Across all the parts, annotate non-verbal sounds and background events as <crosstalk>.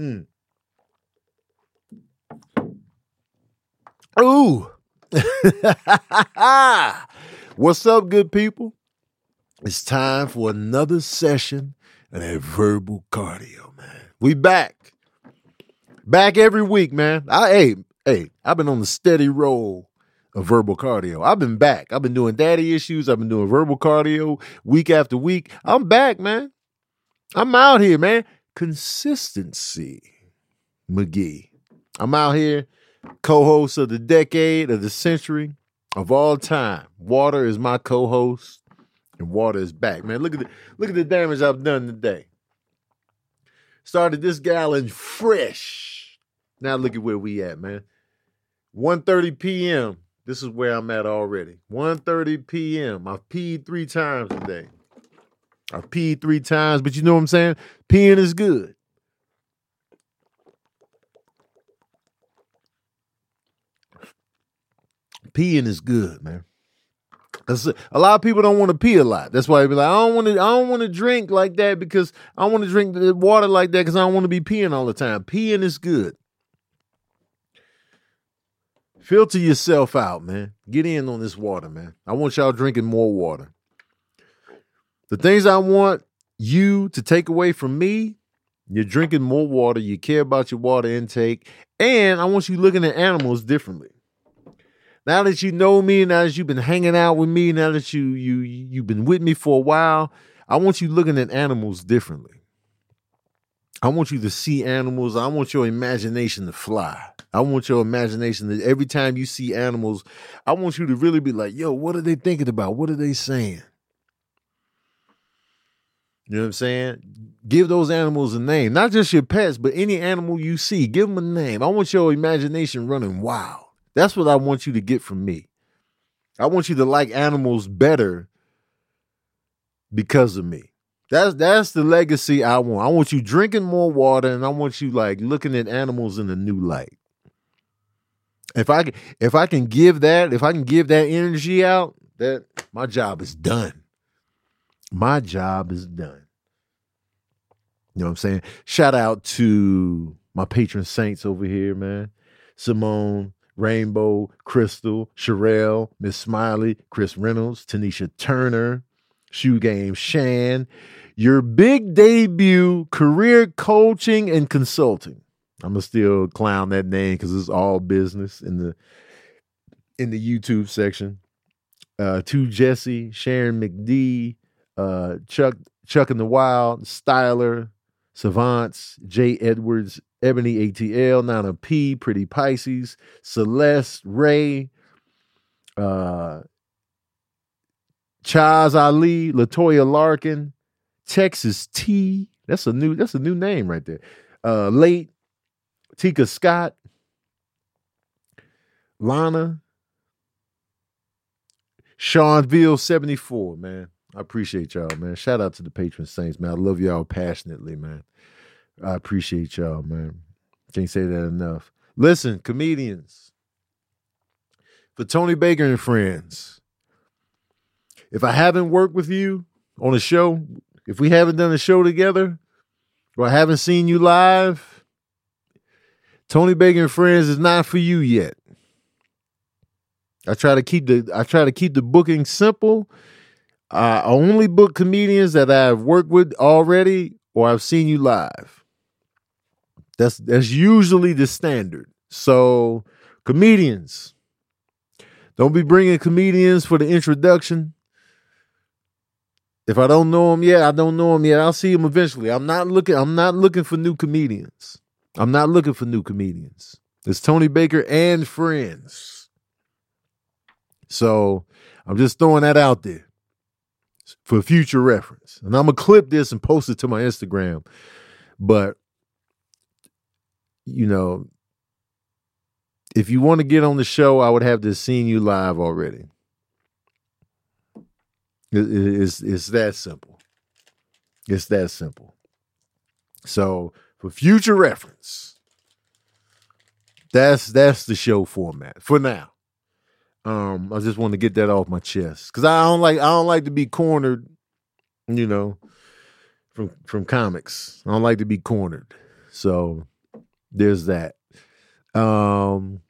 Mm. Ooh. <laughs> What's up, good people? It's time for another session of that verbal cardio, man. We back. Back every week, man. I hey, hey, I've been on the steady roll of verbal cardio. I've been back. I've been doing daddy issues. I've been doing verbal cardio week after week. I'm back, man. I'm out here, man. Consistency. McGee. I'm out here, co-host of the decade, of the century, of all time. Water is my co-host, and water is back. Man, look at the look at the damage I've done today. Started this gallon fresh. Now look at where we at, man. 1:30 p.m. This is where I'm at already. 1:30 p.m. I've peed three times today. I've peed three times, but you know what I'm saying? Peeing is good. Peeing is good, man. A lot of people don't want to pee a lot. That's why they be like, I don't want to. I don't want to drink like that because I want to drink the water like that because I don't want to be peeing all the time. Peeing is good. Filter yourself out, man. Get in on this water, man. I want y'all drinking more water. The things I want you to take away from me, you're drinking more water, you care about your water intake, and I want you looking at animals differently. Now that you know me, now that you've been hanging out with me, now that you you you've been with me for a while, I want you looking at animals differently. I want you to see animals. I want your imagination to fly. I want your imagination that every time you see animals, I want you to really be like, yo, what are they thinking about? What are they saying? You know what I'm saying? Give those animals a name, not just your pets, but any animal you see. Give them a name. I want your imagination running wild. That's what I want you to get from me. I want you to like animals better because of me. That's that's the legacy I want. I want you drinking more water and I want you like looking at animals in a new light. If I if I can give that, if I can give that energy out, that my job is done. My job is done. You know what I'm saying? Shout out to my patron saints over here, man. Simone, Rainbow, Crystal, Sherelle, Miss Smiley, Chris Reynolds, Tanisha Turner, Shoe Game Shan. Your big debut career coaching and consulting. I'm gonna still clown that name because it's all business in the in the YouTube section. Uh, to Jesse, Sharon McD, uh, Chuck, Chuck in the Wild, Styler, Savants, Jay Edwards, Ebony ATL, Nana P, Pretty Pisces, Celeste, Ray, uh, Chaz Ali, Latoya Larkin, Texas T. That's a new that's a new name right there. Uh, late Tika Scott, Lana, Seanville 74, man. I appreciate y'all, man. Shout out to the patron saints, man. I love y'all passionately, man. I appreciate y'all, man. Can't say that enough. Listen, comedians, for Tony Baker and friends, if I haven't worked with you on a show, if we haven't done a show together, or I haven't seen you live, Tony Baker and friends is not for you yet. I try to keep the I try to keep the booking simple I only book comedians that I've worked with already or I've seen you live. That's that's usually the standard. So, comedians, don't be bringing comedians for the introduction. If I don't know them yet, I don't know them yet. I'll see them eventually. I'm not looking. I'm not looking for new comedians. I'm not looking for new comedians. It's Tony Baker and friends. So I'm just throwing that out there for future reference. And I'm gonna clip this and post it to my Instagram. But you know, if you want to get on the show, I would have to seen you live already. it's it's that simple. It's that simple. So for future reference, that's that's the show format for now. Um, I just want to get that off my chest because I don't like I don't like to be cornered, you know, from from comics. I don't like to be cornered. So there's that. Um,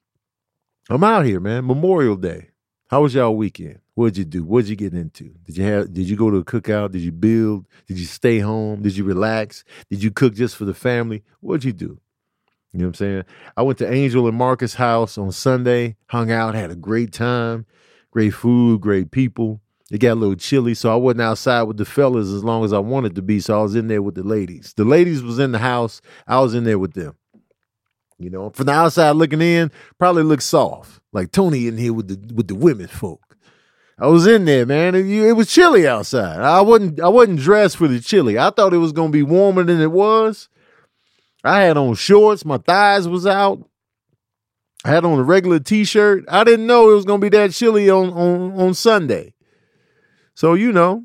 I'm out here, man. Memorial Day. How was y'all weekend? What'd you do? What'd you get into? Did you have? Did you go to a cookout? Did you build? Did you stay home? Did you relax? Did you cook just for the family? What'd you do? You know what I'm saying? I went to Angel and Marcus' house on Sunday, hung out, had a great time, great food, great people. It got a little chilly, so I wasn't outside with the fellas as long as I wanted to be. So I was in there with the ladies. The ladies was in the house. I was in there with them. You know, from the outside looking in, probably looked soft, like Tony in here with the with the women folk. I was in there, man. It, it was chilly outside. I wasn't I wasn't dressed for the chilly. I thought it was gonna be warmer than it was. I had on shorts. My thighs was out. I had on a regular t-shirt. I didn't know it was gonna be that chilly on on on Sunday. So, you know,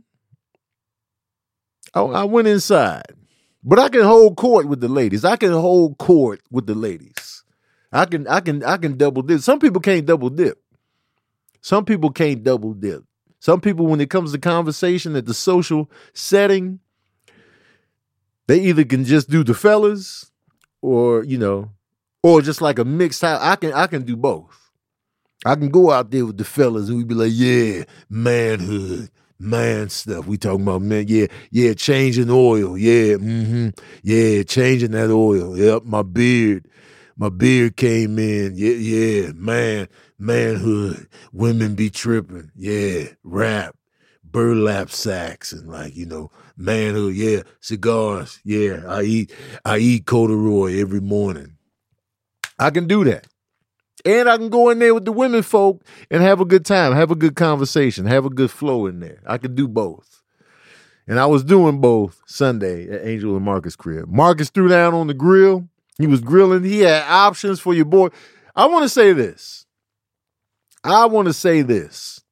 I, I went inside. But I can hold court with the ladies. I can hold court with the ladies. I can I can I can double dip. Some people can't double dip. Some people can't double dip. Some people, when it comes to conversation at the social setting, they either can just do the fellas or, you know, or just like a mixed house. I can I can do both. I can go out there with the fellas and we be like, yeah, manhood man stuff. We talking about man, yeah, yeah, changing oil, yeah, mm-hmm, yeah, changing that oil. Yep, my beard, my beard came in. Yeah, yeah, man, manhood. Women be tripping. Yeah, rap, burlap sacks, and like you know, manhood. Yeah, cigars. Yeah, I eat, I eat corduroy every morning. I can do that. And I can go in there with the women folk and have a good time, have a good conversation, have a good flow in there. I can do both. And I was doing both Sunday at Angel and Marcus' crib. Marcus threw down on the grill. He was grilling. He had options for your boy. I want to say this. I want to say this.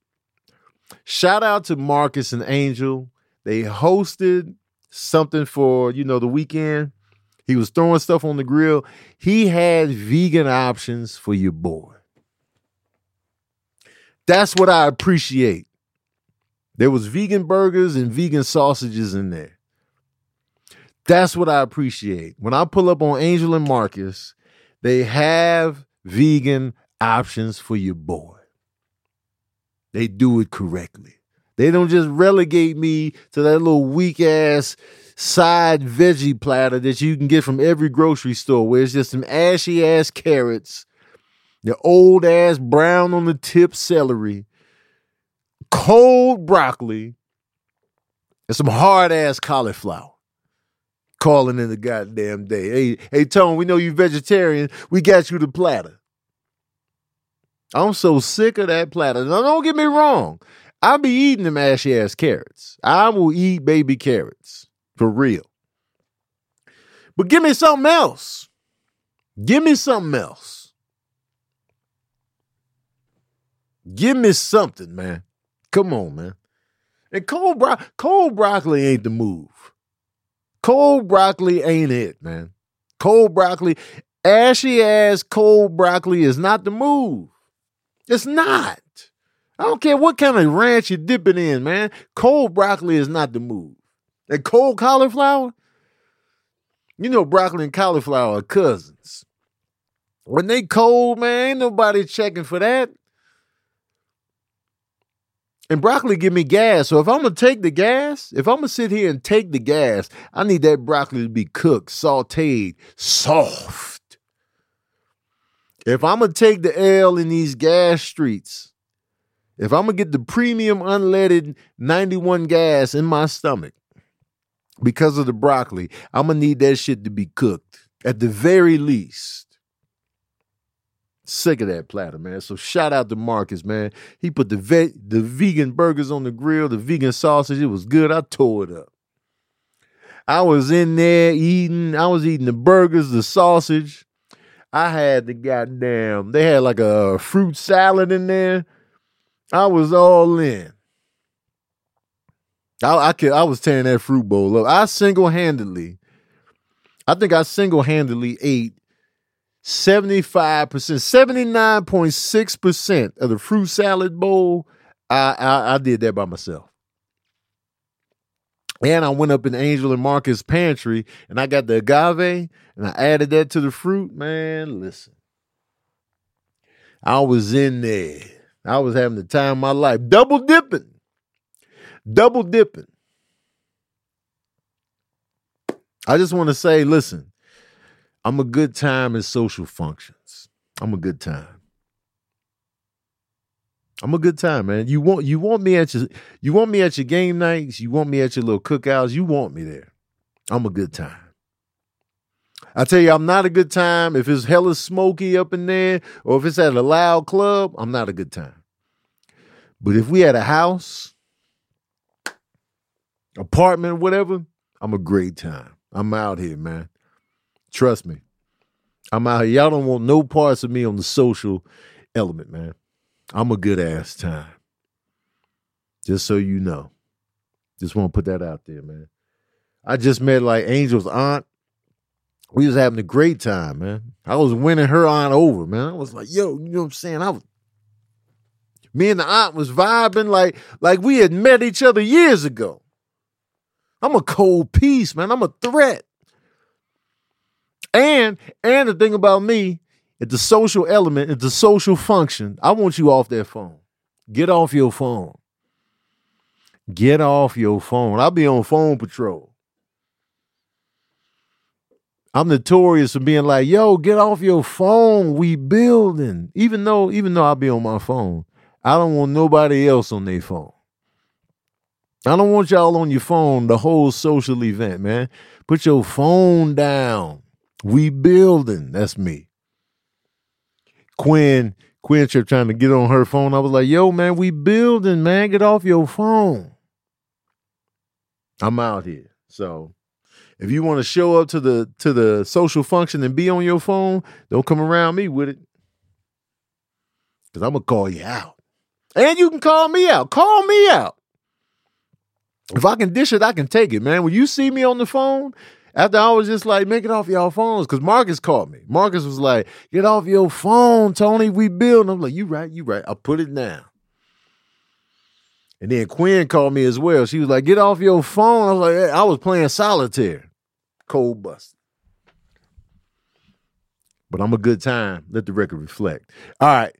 Shout out to Marcus and Angel. They hosted something for, you know, the weekend. He was throwing stuff on the grill. He had vegan options for your boy. That's what I appreciate. There was vegan burgers and vegan sausages in there. That's what I appreciate. When I pull up on Angel and Marcus, they have vegan options for your boy. They do it correctly. They don't just relegate me to that little weak ass side veggie platter that you can get from every grocery store where it's just some ashy ass carrots, the old ass brown on the tip celery, cold broccoli, and some hard ass cauliflower. Calling in the goddamn day. Hey, hey, Tone, we know you're vegetarian. We got you the platter. I'm so sick of that platter. Now, don't get me wrong. I be eating them ashy ass carrots. I will eat baby carrots. For real. But give me something else. Give me something else. Give me something, man. Come on, man. And cold, bro- cold broccoli ain't the move. Cold broccoli ain't it, man. Cold broccoli, ashy ass cold broccoli is not the move. It's not. I don't care what kind of ranch you're dipping in, man. Cold broccoli is not the move. And cold cauliflower, you know, broccoli and cauliflower are cousins. When they cold, man, ain't nobody checking for that. And broccoli give me gas. So if I'm gonna take the gas, if I'm gonna sit here and take the gas, I need that broccoli to be cooked, sauteed, soft. If I'm gonna take the L in these gas streets, if I'm gonna get the premium unleaded 91 gas in my stomach, because of the broccoli, I'm gonna need that shit to be cooked at the very least. Sick of that platter, man. So shout out to Marcus, man. He put the ve- the vegan burgers on the grill, the vegan sausage. It was good. I tore it up. I was in there eating. I was eating the burgers, the sausage. I had the goddamn. They had like a fruit salad in there. I was all in. I, I could I was tearing that fruit bowl up. I single handedly, I think I single handedly ate 75%, 79.6% of the fruit salad bowl. I, I I did that by myself. And I went up in Angel and Marcus pantry and I got the agave and I added that to the fruit. Man, listen. I was in there. I was having the time of my life. Double dipping. Double dipping. I just want to say, listen, I'm a good time at social functions. I'm a good time. I'm a good time, man. You want you want me at your you want me at your game nights, you want me at your little cookouts, you want me there. I'm a good time. I tell you, I'm not a good time if it's hella smoky up in there or if it's at a loud club, I'm not a good time. But if we at a house, apartment, whatever, I'm a great time. I'm out here, man. Trust me. I'm out here. Y'all don't want no parts of me on the social element, man. I'm a good ass time. Just so you know. Just want to put that out there, man. I just met like Angel's aunt. We was having a great time, man. I was winning her aunt over, man. I was like, yo, you know what I'm saying? I was me and the aunt was vibing like like we had met each other years ago. I'm a cold piece, man. I'm a threat. And and the thing about me, it's the social element, it's the social function. I want you off that phone. Get off your phone. Get off your phone. I'll be on phone patrol. I'm notorious for being like, yo, get off your phone. We building. Even though, even though I'll be on my phone, I don't want nobody else on their phone. I don't want y'all on your phone the whole social event, man. Put your phone down. We building. That's me. Quinn, Quinn kept trying to get on her phone. I was like, yo, man, we building, man. Get off your phone. I'm out here. So if you want to show up to the to the social function and be on your phone, don't come around me with it. Cause I'm gonna call you out. And you can call me out. Call me out. If I can dish it, I can take it, man. When you see me on the phone, after I was just like, make it off y'all phones, because Marcus called me. Marcus was like, get off your phone, Tony. We build. I'm like, you right, you right. I put it down. And then Quinn called me as well. She was like, get off your phone. I was like, hey, I was playing solitaire. Cold busted. But I'm a good time. Let the record reflect. All right.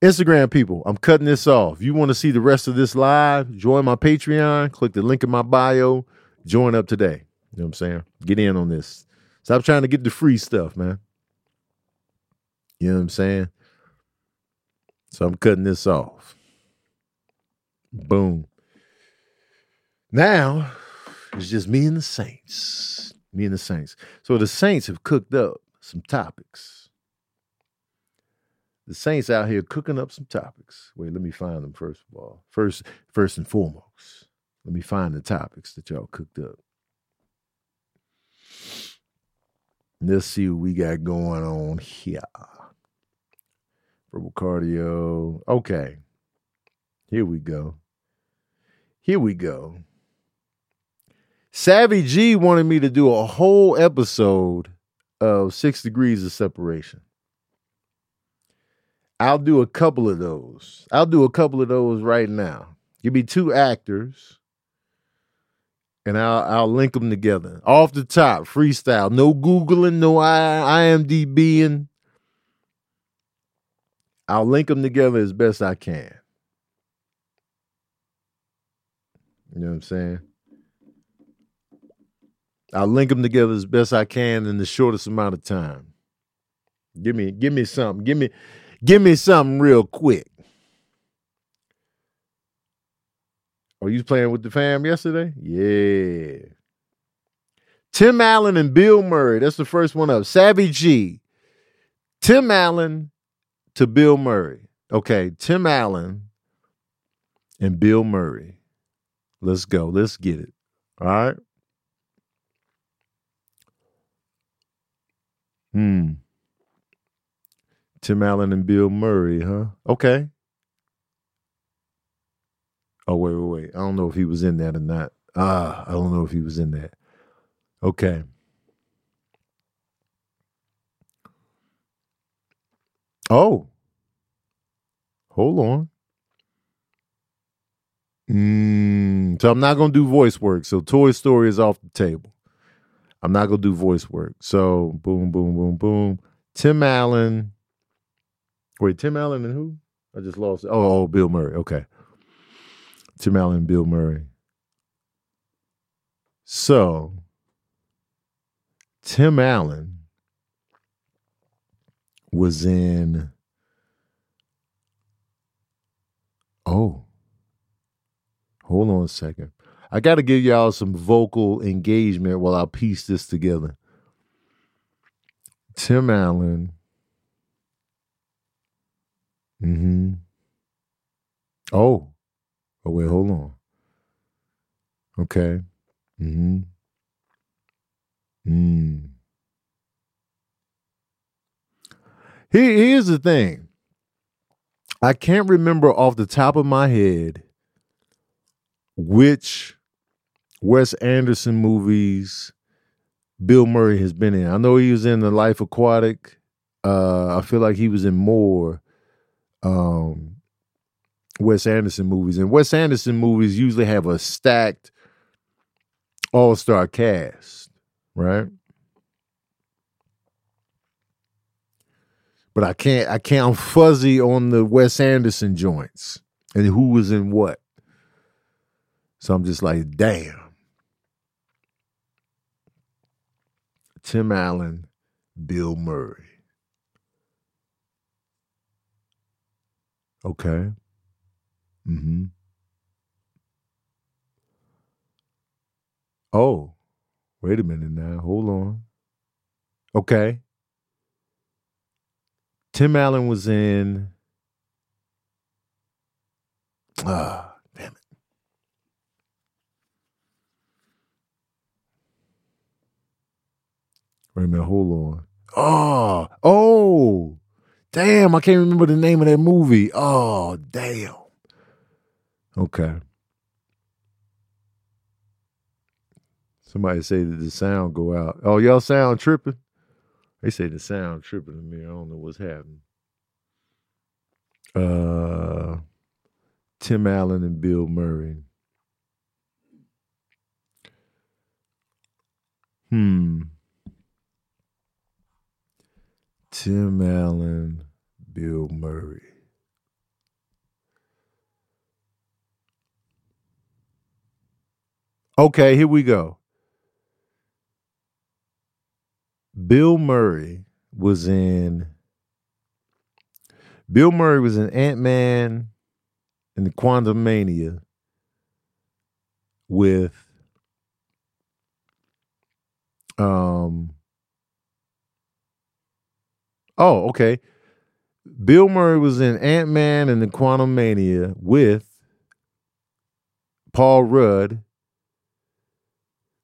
Instagram people, I'm cutting this off. If you want to see the rest of this live, join my Patreon. Click the link in my bio. Join up today. You know what I'm saying? Get in on this. Stop trying to get the free stuff, man. You know what I'm saying? So I'm cutting this off. Boom. Now it's just me and the Saints. Me and the Saints. So the Saints have cooked up some topics the Saints out here cooking up some topics. Wait, let me find them first of all. First, first and foremost, let me find the topics that y'all cooked up. Let's see what we got going on here. Verbal cardio. Okay. Here we go. Here we go. Savvy G wanted me to do a whole episode of Six Degrees of Separation. I'll do a couple of those. I'll do a couple of those right now. Give me two actors, and I'll I'll link them together off the top, freestyle. No googling, no I, IMDbing. I'll link them together as best I can. You know what I'm saying? I'll link them together as best I can in the shortest amount of time. Give me, give me something. Give me, Give me something real quick. Are you playing with the fam yesterday? Yeah. Tim Allen and Bill Murray. That's the first one up. Savvy G. Tim Allen to Bill Murray. Okay, Tim Allen and Bill Murray. Let's go. Let's get it. All right. Hmm. Tim Allen and Bill Murray, huh? Okay. Oh, wait, wait, wait. I don't know if he was in that or not. Ah, I don't know if he was in that. Okay. Oh. Hold on. Mm, So I'm not gonna do voice work. So Toy Story is off the table. I'm not gonna do voice work. So boom, boom, boom, boom. Tim Allen. Wait, Tim Allen and who? I just lost. Oh, oh, Bill Murray. Okay. Tim Allen and Bill Murray. So Tim Allen was in. Oh, hold on a second. I got to give y'all some vocal engagement while I piece this together. Tim Allen. Mm-hmm. Oh. Oh, wait, hold on. Okay. Mm-hmm. Mm. Here, here's the thing. I can't remember off the top of my head which Wes Anderson movies Bill Murray has been in. I know he was in The Life Aquatic. Uh, I feel like he was in more um, Wes Anderson movies. And Wes Anderson movies usually have a stacked all star cast, right? But I can't I can't I'm fuzzy on the Wes Anderson joints and who was in what. So I'm just like, damn. Tim Allen, Bill Murray. Okay. Mm-hmm. Oh, wait a minute now. Hold on. Okay. Tim Allen was in. Ah, damn it. Wait a minute. Hold on. Oh, oh, damn. I can't remember the name of that movie. Oh, damn. Okay. Somebody say that the sound go out. Oh, y'all sound tripping? They say the sound tripping to me. I don't know what's happening. Uh, Tim Allen and Bill Murray. Hmm. Tim Allen, Bill Murray. Okay, here we go. Bill Murray was in Bill Murray was in Ant Man and the Quantumania with um Oh, okay. Bill Murray was in Ant Man and the Quantumania with Paul Rudd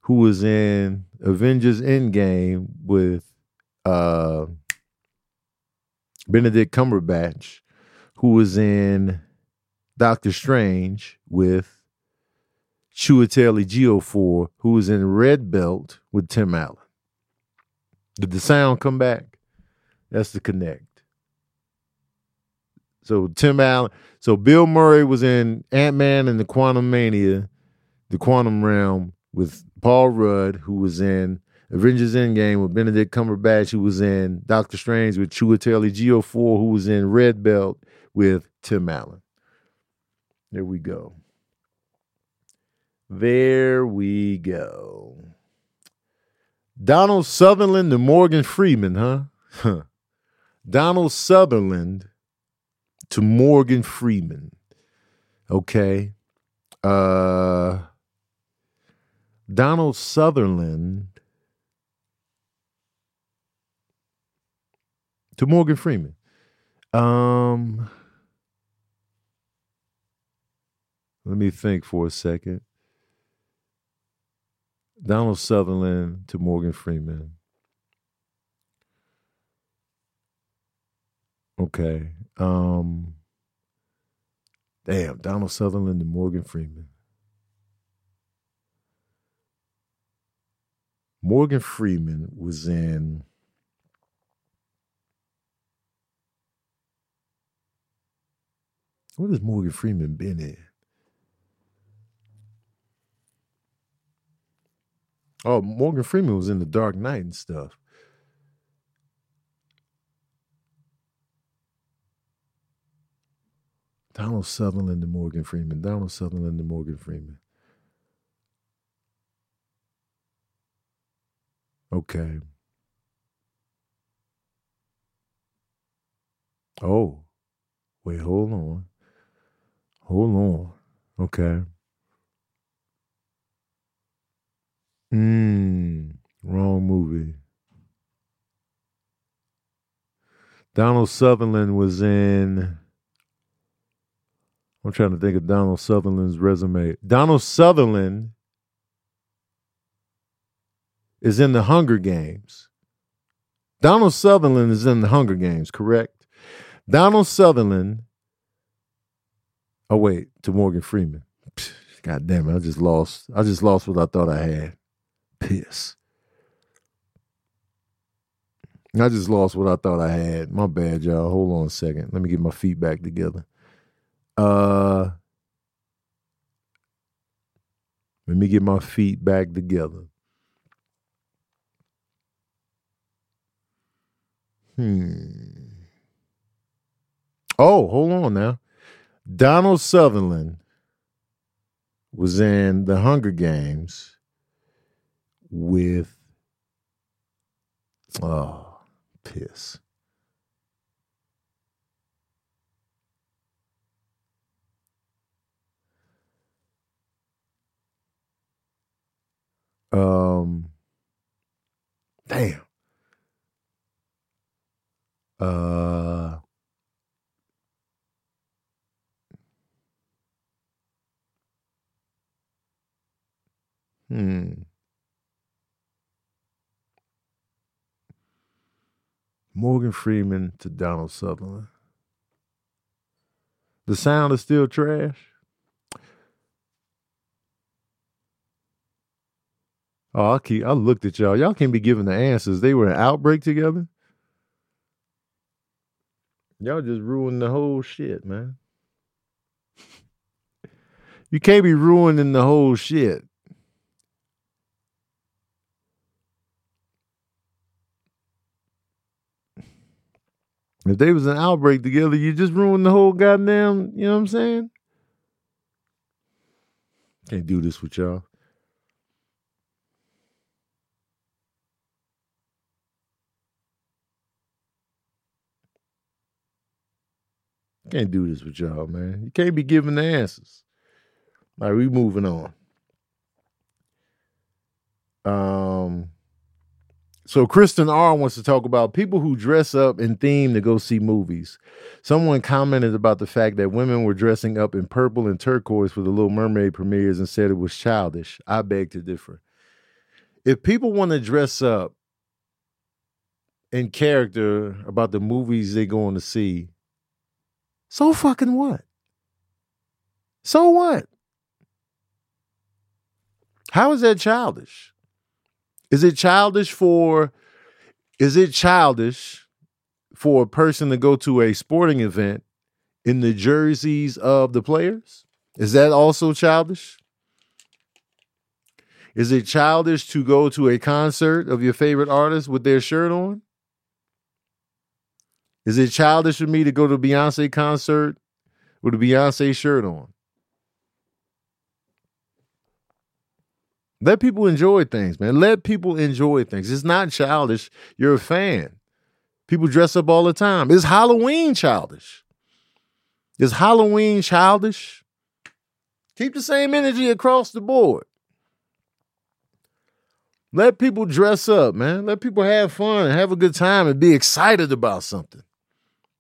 who was in Avengers Endgame with uh, Benedict Cumberbatch, who was in Doctor Strange with Chiwetel Ejiofor, who was in Red Belt with Tim Allen. Did the sound come back? That's the connect. So Tim Allen, so Bill Murray was in Ant Man and the Quantum Mania, the Quantum Realm with Paul Rudd, who was in Avengers Endgame with Benedict Cumberbatch, who was in Doctor Strange with Chiwetel Ejiofor, who was in Red Belt with Tim Allen. There we go. There we go. Donald Sutherland to Morgan Freeman, huh? Donald Sutherland to Morgan Freeman. Okay. Uh Donald Sutherland to Morgan Freeman. Um, let me think for a second. Donald Sutherland to Morgan Freeman. Okay. Um, damn, Donald Sutherland to Morgan Freeman. Morgan Freeman was in What has Morgan Freeman been in? Oh, Morgan Freeman was in The Dark Knight and stuff. Donald Sutherland and Morgan Freeman. Donald Sutherland and Morgan Freeman. Okay. Oh, wait, hold on. Hold on. Okay. Hmm. Wrong movie. Donald Sutherland was in. I'm trying to think of Donald Sutherland's resume. Donald Sutherland is in the Hunger Games. Donald Sutherland is in the Hunger Games, correct? Donald Sutherland. Oh wait, to Morgan Freeman. God damn it! I just lost. I just lost what I thought I had. Piss. I just lost what I thought I had. My bad, y'all. Hold on a second. Let me get my feet back together. Uh, let me get my feet back together. Hmm. Oh, hold on now. Donald Sutherland was in the Hunger Games with oh piss. Um damn. Uh Hmm. Morgan Freeman to Donald Sutherland. The sound is still trash. Oh, I keep I looked at y'all. Y'all can't be giving the answers. They were an outbreak together. Y'all just ruined the whole shit, man. You can't be ruining the whole shit. If they was an outbreak together, you just ruined the whole goddamn, you know what I'm saying? Can't do this with y'all. Can't do this with y'all, man. You can't be giving the answers. All right, we moving on. Um so Kristen R wants to talk about people who dress up in theme to go see movies. Someone commented about the fact that women were dressing up in purple and turquoise for the Little Mermaid premieres and said it was childish. I beg to differ. If people want to dress up in character about the movies they're going to see, so fucking what? So what? How is that childish? Is it childish for is it childish for a person to go to a sporting event in the jerseys of the players? Is that also childish? Is it childish to go to a concert of your favorite artist with their shirt on? Is it childish for me to go to a Beyonce concert with a Beyonce shirt on? Let people enjoy things, man. Let people enjoy things. It's not childish. You're a fan. People dress up all the time. Is Halloween childish? Is Halloween childish? Keep the same energy across the board. Let people dress up, man. Let people have fun and have a good time and be excited about something.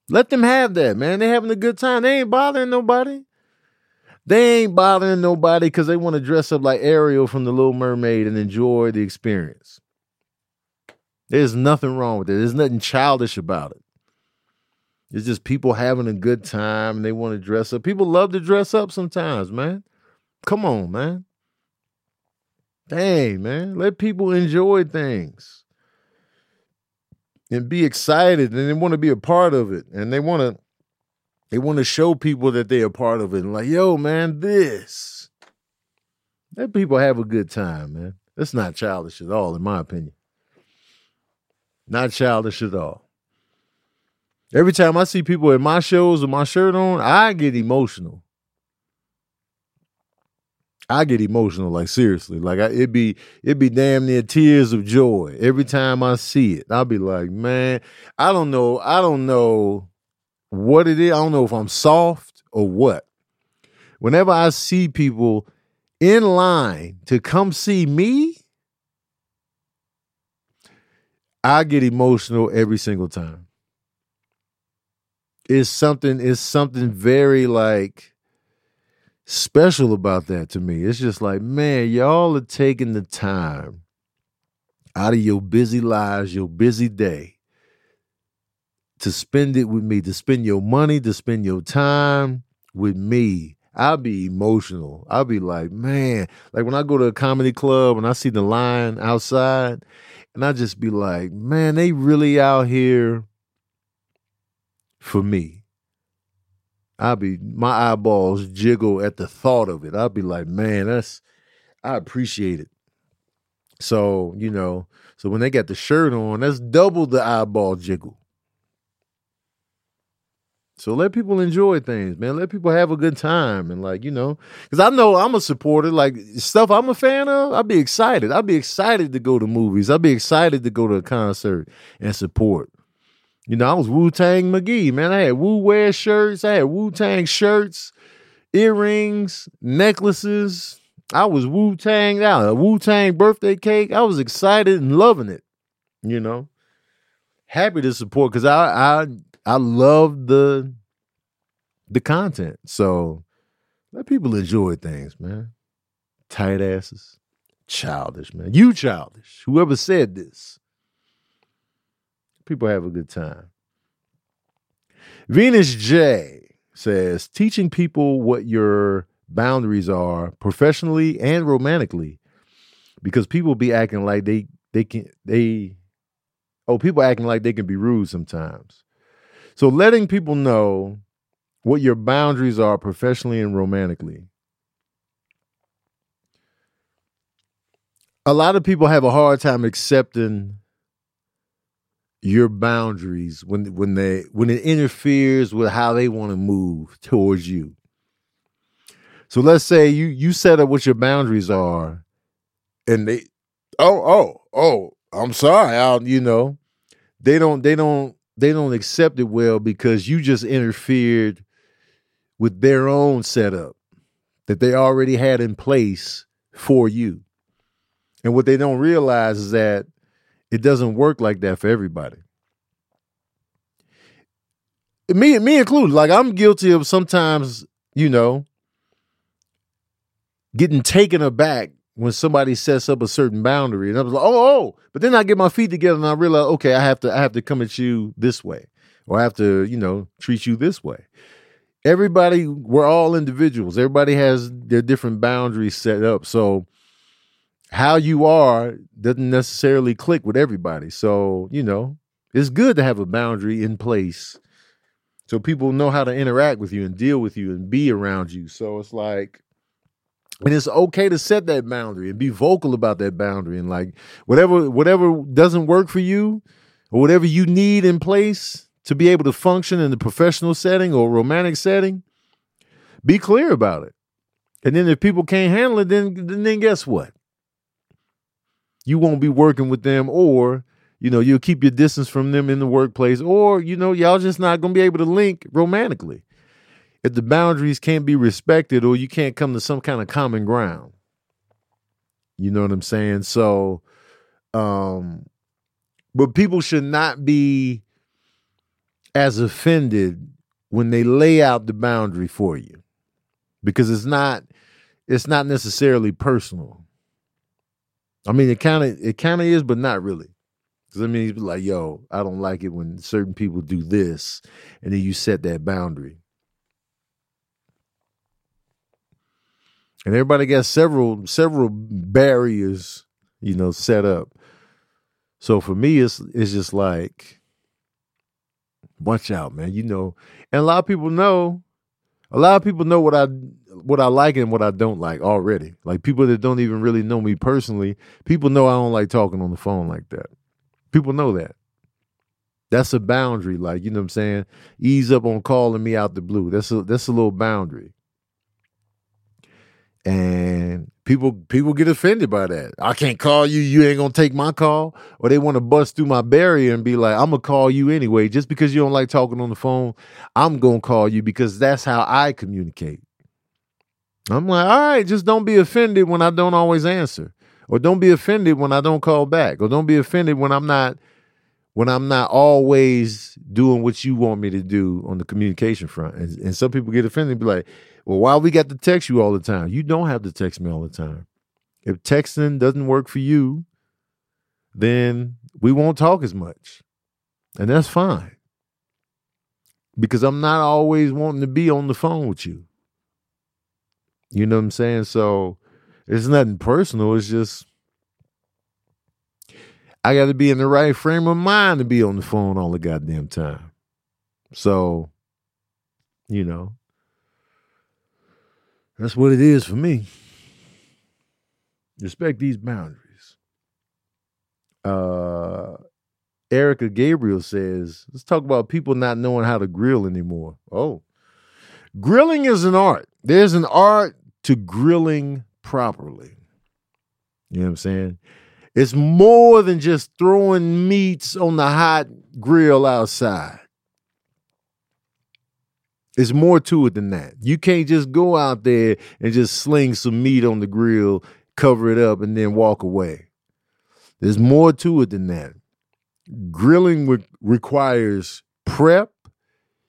Let them have that, man. They're having a good time. They ain't bothering nobody. They ain't bothering nobody because they want to dress up like Ariel from The Little Mermaid and enjoy the experience. There's nothing wrong with it. There's nothing childish about it. It's just people having a good time and they want to dress up. People love to dress up sometimes, man. Come on, man. Dang, man. Let people enjoy things and be excited and they want to be a part of it and they want to they want to show people that they're a part of it. And like, yo, man, this. Let people have a good time, man. That's not childish at all, in my opinion. Not childish at all. Every time I see people in my shows with my shirt on, I get emotional. I get emotional, like seriously. Like I, it be it be damn near tears of joy every time I see it. I'll be like, man, I don't know, I don't know what it is. I don't know if I'm soft or what. Whenever I see people in line to come see me, I get emotional every single time. It's something, it's something very like special about that to me. It's just like, man, y'all are taking the time out of your busy lives, your busy day, to spend it with me, to spend your money, to spend your time with me. I'll be emotional. I'll be like, man, like when I go to a comedy club and I see the line outside, and I just be like, man, they really out here for me. I'll be my eyeballs jiggle at the thought of it. I'll be like, man, that's I appreciate it. So, you know, so when they got the shirt on, that's double the eyeball jiggle. So let people enjoy things, man. Let people have a good time and like, you know, because I know I'm a supporter. Like stuff I'm a fan of, I'll be excited. I'll be excited to go to movies. I'll be excited to go to a concert and support. You know, I was Wu Tang McGee, man. I had Wu Wear shirts, I had Wu Tang shirts, earrings, necklaces. I was Wu Tang out, a Wu Tang birthday cake. I was excited and loving it. You know, happy to support because I I I love the the content. So let people enjoy things, man. Tight asses, childish, man. You childish. Whoever said this people have a good time. Venus J says teaching people what your boundaries are professionally and romantically because people be acting like they they can they oh people acting like they can be rude sometimes. So letting people know what your boundaries are professionally and romantically. A lot of people have a hard time accepting your boundaries when when they when it interferes with how they want to move towards you. So let's say you you set up what your boundaries are, and they oh oh oh I'm sorry I'll you know they don't they don't they don't accept it well because you just interfered with their own setup that they already had in place for you. And what they don't realize is that it doesn't work like that for everybody. Me, me included. Like I'm guilty of sometimes, you know, getting taken aback when somebody sets up a certain boundary, and I was like, oh, oh. But then I get my feet together and I realize, okay, I have to, I have to come at you this way, or I have to, you know, treat you this way. Everybody, we're all individuals. Everybody has their different boundaries set up. So how you are doesn't necessarily click with everybody. So, you know, it's good to have a boundary in place so people know how to interact with you and deal with you and be around you. So it's like, and it's okay to set that boundary and be vocal about that boundary and like whatever whatever doesn't work for you or whatever you need in place to be able to function in the professional setting or romantic setting, be clear about it. And then if people can't handle it, then then guess what? You won't be working with them or you know you'll keep your distance from them in the workplace or you know y'all just not going to be able to link romantically. If the boundaries can't be respected or you can't come to some kind of common ground. You know what i'm saying? So um but people should not be as offended when they lay out the boundary for you. Because it's not it's not necessarily personal I mean, it kind of it kind of is, but not really. Because I mean, he's like, yo, I don't like it when certain people do this, and then you set that boundary. And everybody got several several barriers, you know, set up. So for me, it's it's just like, watch out, man. You know, and a lot of people know A lot of people know what I what I like and what I don't like already. Like people that don't even really know me personally, people know I don't like talking on the phone like that. People know that. That's a boundary, like, you know what I'm saying? Ease up on calling me out the blue. That's a that's a little boundary. And people people get offended by that. I can't call you, you ain't gonna take my call. Or they want to bust through my barrier and be like, I'm gonna call you anyway. Just because you don't like talking on the phone, I'm gonna call you because that's how I communicate. I'm like, all right, just don't be offended when I don't always answer. Or don't be offended when I don't call back. Or don't be offended when I'm not when I'm not always doing what you want me to do on the communication front. And, and some people get offended and be like, well, why we got to text you all the time? You don't have to text me all the time. If texting doesn't work for you, then we won't talk as much. And that's fine. Because I'm not always wanting to be on the phone with you. You know what I'm saying? So it's nothing personal. It's just I got to be in the right frame of mind to be on the phone all the goddamn time. So, you know, that's what it is for me. Respect these boundaries. Uh, Erica Gabriel says, let's talk about people not knowing how to grill anymore. Oh, grilling is an art. There's an art to grilling properly. You know what I'm saying? It's more than just throwing meats on the hot grill outside. It's more to it than that. You can't just go out there and just sling some meat on the grill, cover it up, and then walk away. There's more to it than that. Grilling re- requires prep.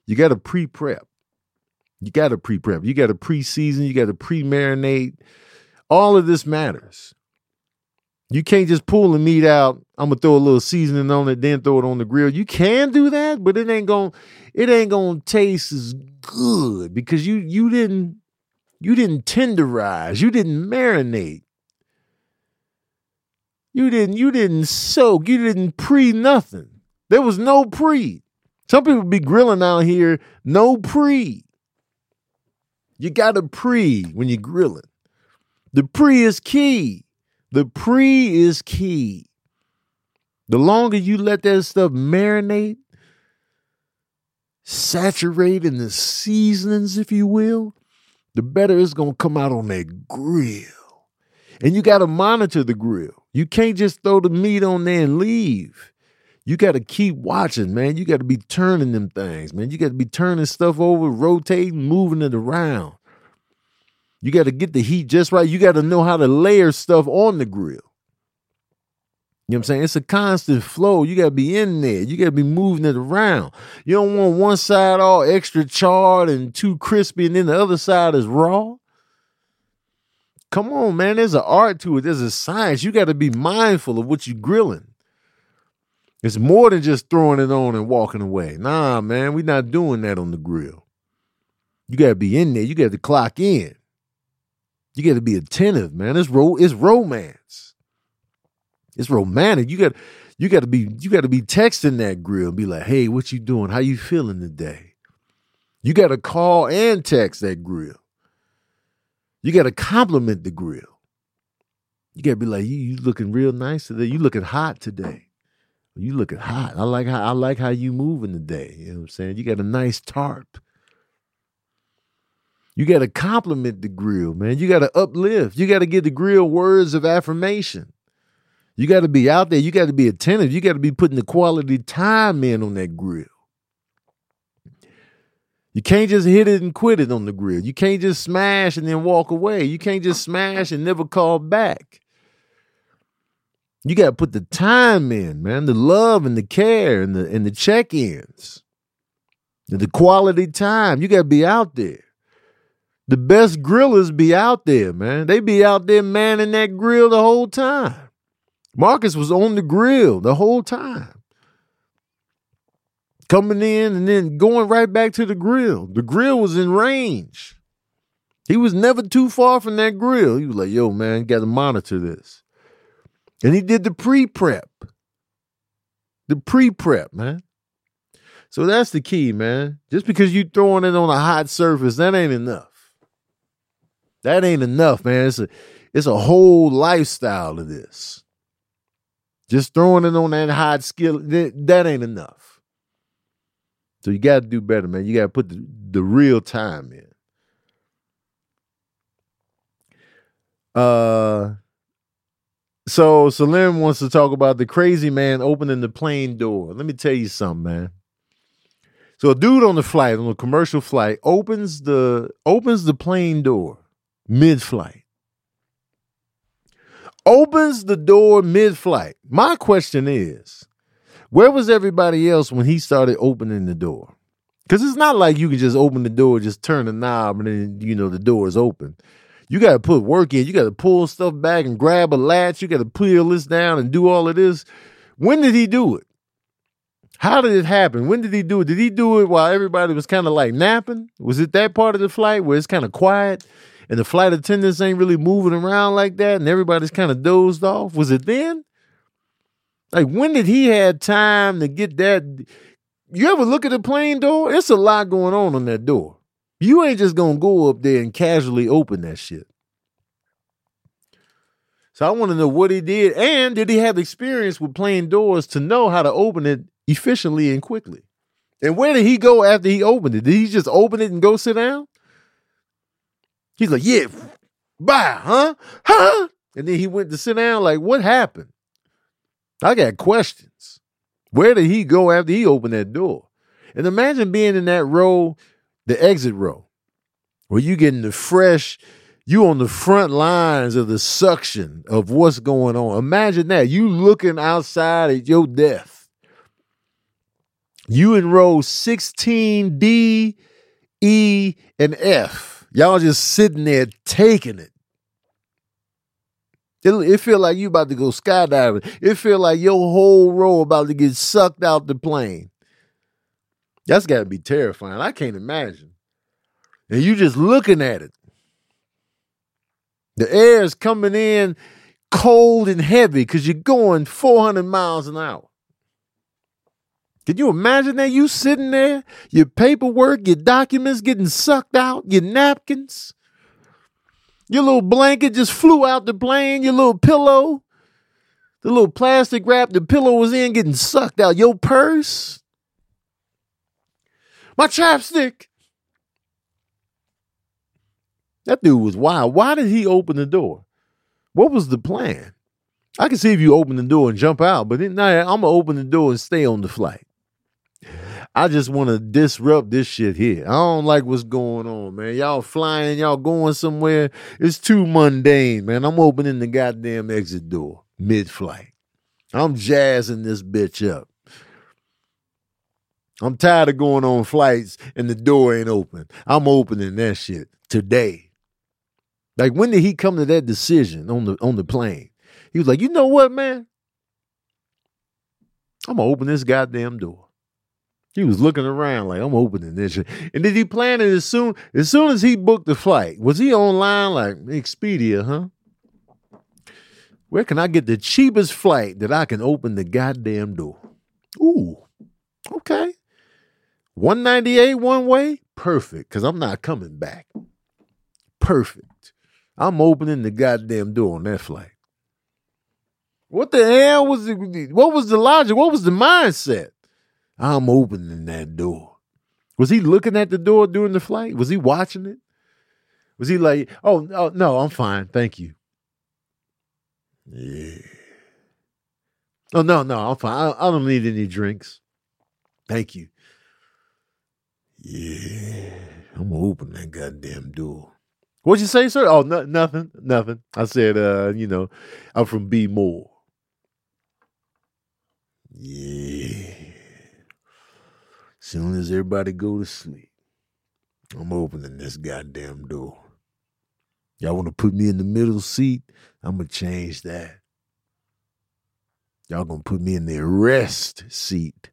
You got to pre prep. You got to pre prep. You got to pre season. You got to pre marinate. All of this matters. You can't just pull the meat out. I'm gonna throw a little seasoning on it, then throw it on the grill. You can do that, but it ain't gonna it ain't gonna taste as good because you you didn't you didn't tenderize, you didn't marinate. You didn't you didn't soak, you didn't pre nothing. There was no pre. Some people be grilling out here, no pre. You got to pre when you're grilling. The pre is key. The pre is key. The longer you let that stuff marinate, saturate in the seasonings, if you will, the better it's going to come out on that grill. And you got to monitor the grill. You can't just throw the meat on there and leave. You got to keep watching, man. You got to be turning them things, man. You got to be turning stuff over, rotating, moving it around. You got to get the heat just right. You got to know how to layer stuff on the grill. You know what I'm saying? It's a constant flow. You got to be in there. You got to be moving it around. You don't want one side all extra charred and too crispy, and then the other side is raw. Come on, man. There's an art to it. There's a science. You got to be mindful of what you're grilling. It's more than just throwing it on and walking away. Nah, man, we're not doing that on the grill. You got to be in there. You got to clock in. You got to be attentive, man. It's ro- it's romance. It's romantic. You got you got to be you got to be texting that grill and be like, "Hey, what you doing? How you feeling today?" You got to call and text that grill. You got to compliment the grill. You got to be like, "You you looking real nice today. You looking hot today. You looking hot. I like how I like how you moving today. You know what I'm saying? You got a nice tarp. You got to compliment the grill, man. You got to uplift. You got to give the grill words of affirmation. You got to be out there. You got to be attentive. You got to be putting the quality time in on that grill. You can't just hit it and quit it on the grill. You can't just smash and then walk away. You can't just smash and never call back. You got to put the time in, man, the love and the care and the and the check-ins. The quality time. You got to be out there. The best grillers be out there, man. They be out there manning that grill the whole time. Marcus was on the grill the whole time. Coming in and then going right back to the grill. The grill was in range. He was never too far from that grill. He was like, yo, man, got to monitor this. And he did the pre prep. The pre prep, man. So that's the key, man. Just because you throwing it on a hot surface, that ain't enough. That ain't enough, man. It's a it's a whole lifestyle of this. Just throwing it on that hot skill, that, that ain't enough. So you got to do better, man. You got to put the, the real time in. Uh, so Salim wants to talk about the crazy man opening the plane door. Let me tell you something, man. So a dude on the flight, on a commercial flight, opens the opens the plane door mid-flight. Opens the door mid-flight. My question is, where was everybody else when he started opening the door? Because it's not like you can just open the door, just turn the knob, and then you know the door is open. You got to put work in. You got to pull stuff back and grab a latch. You got to peel this down and do all of this. When did he do it? How did it happen? When did he do it? Did he do it while everybody was kind of like napping? Was it that part of the flight where it's kind of quiet and the flight attendants ain't really moving around like that and everybody's kind of dozed off? Was it then? Like when did he have time to get that? You ever look at the plane door? It's a lot going on on that door. You ain't just gonna go up there and casually open that shit. So I want to know what he did, and did he have experience with plane doors to know how to open it efficiently and quickly? And where did he go after he opened it? Did he just open it and go sit down? He's like, yeah, bye, huh? Huh? And then he went to sit down. Like, what happened? I got questions. Where did he go after he opened that door? And imagine being in that row the exit row, where you getting the fresh, you on the front lines of the suction of what's going on. Imagine that. You looking outside at your death. You in row 16, D, E, and F. Y'all just sitting there taking it. It, it feel like you about to go skydiving. It feel like your whole row about to get sucked out the plane. That's got to be terrifying. I can't imagine. And you just looking at it. The air is coming in cold and heavy because you're going 400 miles an hour. Can you imagine that? You sitting there, your paperwork, your documents getting sucked out, your napkins, your little blanket just flew out the plane, your little pillow, the little plastic wrap the pillow was in getting sucked out, your purse, my chapstick. That dude was wild. Why did he open the door? What was the plan? I can see if you open the door and jump out, but I'm gonna open the door and stay on the flight. I just want to disrupt this shit here. I don't like what's going on, man. Y'all flying, y'all going somewhere. It's too mundane, man. I'm opening the goddamn exit door mid flight. I'm jazzing this bitch up. I'm tired of going on flights and the door ain't open. I'm opening that shit today. Like when did he come to that decision on the on the plane? He was like, you know what, man? I'm gonna open this goddamn door. He was looking around like I'm opening this shit. And did he plan it as soon as soon as he booked the flight? Was he online like Expedia, huh? Where can I get the cheapest flight that I can open the goddamn door? Ooh, okay. 198 one way? Perfect, because I'm not coming back. Perfect. I'm opening the goddamn door on that flight. What the hell was it? What was the logic? What was the mindset? I'm opening that door. Was he looking at the door during the flight? Was he watching it? Was he like, oh, oh no, I'm fine. Thank you. Yeah. Oh, no, no, I'm fine. I, I don't need any drinks. Thank you. Yeah, I'm gonna open that goddamn door. What'd you say, sir? Oh, no, nothing, nothing. I said, uh, you know, I'm from B More. Yeah. Soon as everybody go to sleep, I'm opening this goddamn door. Y'all want to put me in the middle seat? I'm gonna change that. Y'all gonna put me in the arrest seat.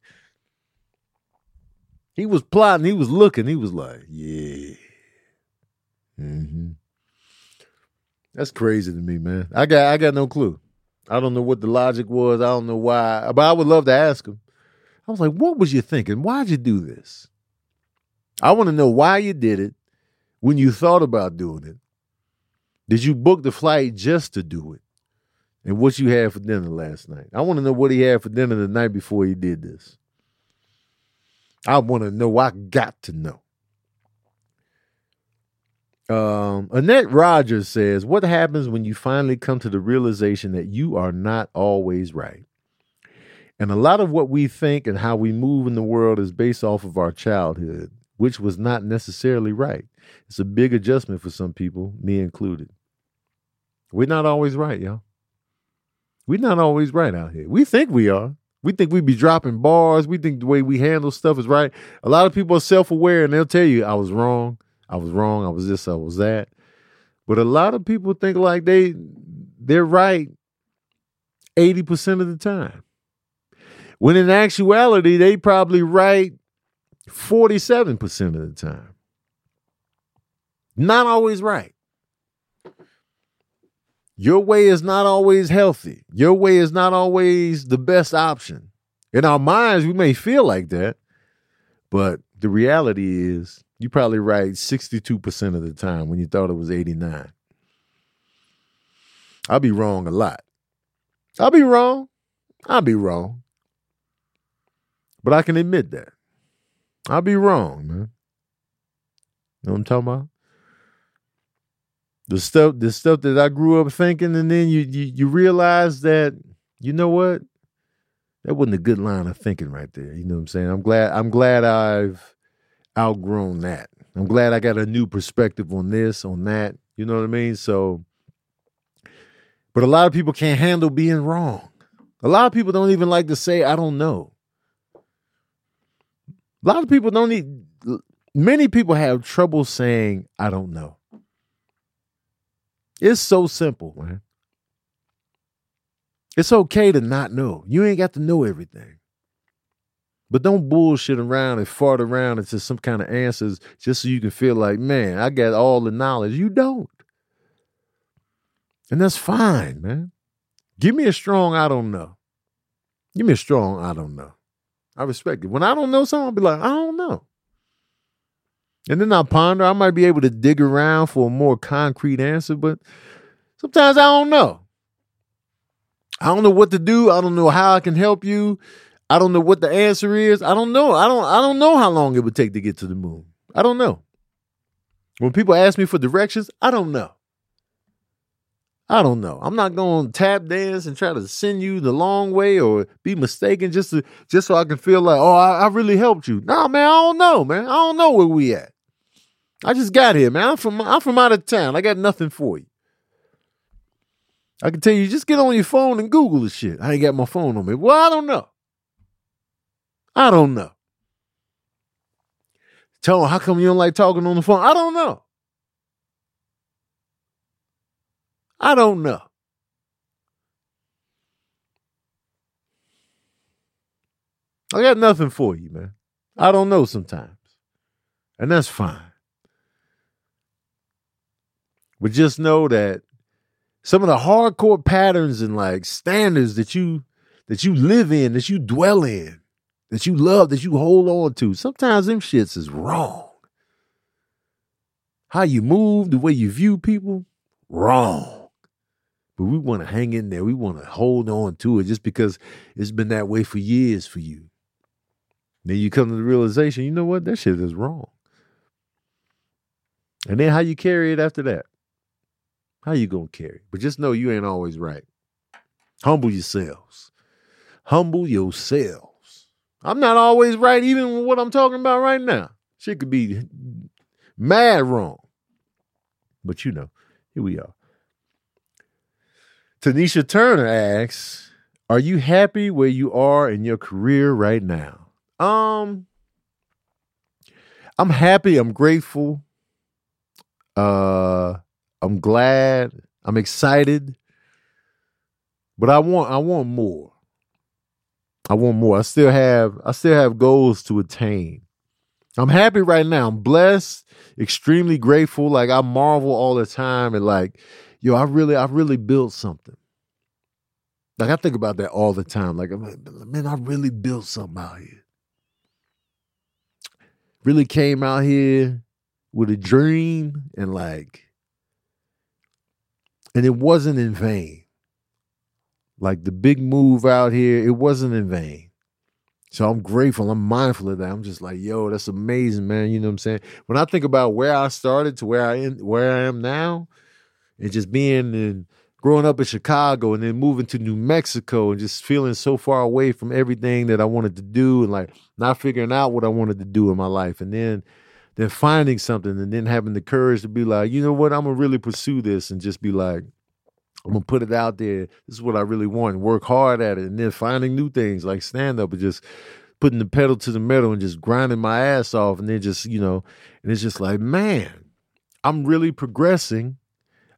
He was plotting, he was looking, he was like, yeah. Mm-hmm. That's crazy to me, man. I got I got no clue. I don't know what the logic was. I don't know why. But I would love to ask him. I was like, what was you thinking? Why'd you do this? I want to know why you did it, when you thought about doing it. Did you book the flight just to do it? And what you had for dinner last night? I want to know what he had for dinner the night before he did this. I want to know. I got to know. Um, Annette Rogers says, What happens when you finally come to the realization that you are not always right? And a lot of what we think and how we move in the world is based off of our childhood, which was not necessarily right. It's a big adjustment for some people, me included. We're not always right, y'all. We're not always right out here. We think we are. We think we be dropping bars. We think the way we handle stuff is right. A lot of people are self aware and they'll tell you, I was wrong. I was wrong. I was this. I was that. But a lot of people think like they they're right 80% of the time. When in actuality, they probably right 47% of the time. Not always right. Your way is not always healthy. Your way is not always the best option. In our minds, we may feel like that, but the reality is you probably right 62% of the time when you thought it was 89. I'll be wrong a lot. I'll be wrong. I'll be wrong. But I can admit that. I'll be wrong, man. You know what I'm talking about? The stuff, the stuff that I grew up thinking, and then you you, you realize that, you know what? That wasn't a good line of thinking right there. You know what I'm saying? I'm glad I'm glad I've outgrown that. I'm glad I got a new perspective on this, on that. You know what I mean? So but a lot of people can't handle being wrong. A lot of people don't even like to say, I don't know. A lot of people don't need, many people have trouble saying, I don't know. It's so simple, man. It's okay to not know. You ain't got to know everything. But don't bullshit around and fart around into some kind of answers just so you can feel like, man, I got all the knowledge. You don't. And that's fine, man. Give me a strong I don't know. Give me a strong I don't know. I respect it. When I don't know something, I'll be like, I don't know. And then I'll ponder. I might be able to dig around for a more concrete answer, but sometimes I don't know. I don't know what to do. I don't know how I can help you. I don't know what the answer is. I don't know. I don't I don't know how long it would take to get to the moon. I don't know. When people ask me for directions, I don't know. I don't know. I'm not going to tap dance and try to send you the long way or be mistaken just to just so I can feel like, oh, I, I really helped you. Nah, man, I don't know, man. I don't know where we at. I just got here, man. I'm from I'm from out of town. I got nothing for you. I can tell you, just get on your phone and Google the shit. I ain't got my phone on me. Well, I don't know. I don't know. Tell them how come you don't like talking on the phone? I don't know. I don't know. I got nothing for you, man. I don't know sometimes. And that's fine. But just know that some of the hardcore patterns and like standards that you that you live in, that you dwell in, that you love, that you hold on to, sometimes them shits is wrong. How you move, the way you view people, wrong. But we want to hang in there. We want to hold on to it just because it's been that way for years for you. Then you come to the realization, you know what? That shit is wrong. And then how you carry it after that? How you gonna carry? But just know you ain't always right. Humble yourselves. Humble yourselves. I'm not always right, even with what I'm talking about right now. Shit could be mad wrong. But you know, here we are. Tanisha Turner asks, "Are you happy where you are in your career right now?" Um, I'm happy. I'm grateful. Uh, I'm glad. I'm excited. But I want. I want more. I want more. I still have. I still have goals to attain. I'm happy right now. I'm blessed. Extremely grateful. Like I marvel all the time and like yo, I really, I really built something. Like I think about that all the time. Like, like, man, I really built something out here. Really came out here with a dream and like, and it wasn't in vain. Like the big move out here, it wasn't in vain. So I'm grateful. I'm mindful of that. I'm just like, yo, that's amazing, man. You know what I'm saying? When I think about where I started to where I am, where I am now, and just being in growing up in Chicago and then moving to New Mexico and just feeling so far away from everything that I wanted to do and like not figuring out what I wanted to do in my life. And then then finding something and then having the courage to be like, you know what, I'm gonna really pursue this and just be like, I'm gonna put it out there. This is what I really want. And work hard at it, and then finding new things like stand up and just putting the pedal to the metal and just grinding my ass off, and then just you know, and it's just like, man, I'm really progressing.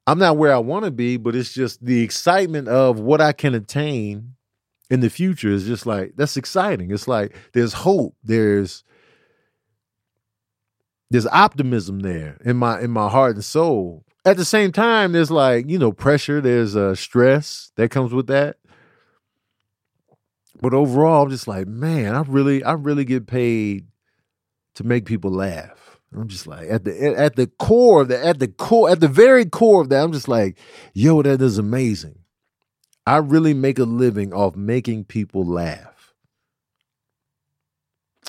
I'm not where I want to be, but it's just the excitement of what I can attain in the future is just like that's exciting. It's like there's hope. There's there's optimism there in my in my heart and soul at the same time, there's like, you know, pressure, there's uh, stress that comes with that. But overall, I'm just like, man, I really, I really get paid to make people laugh. I'm just like at the at the core of the at the core at the very core of that, I'm just like, yo, that is amazing. I really make a living off making people laugh.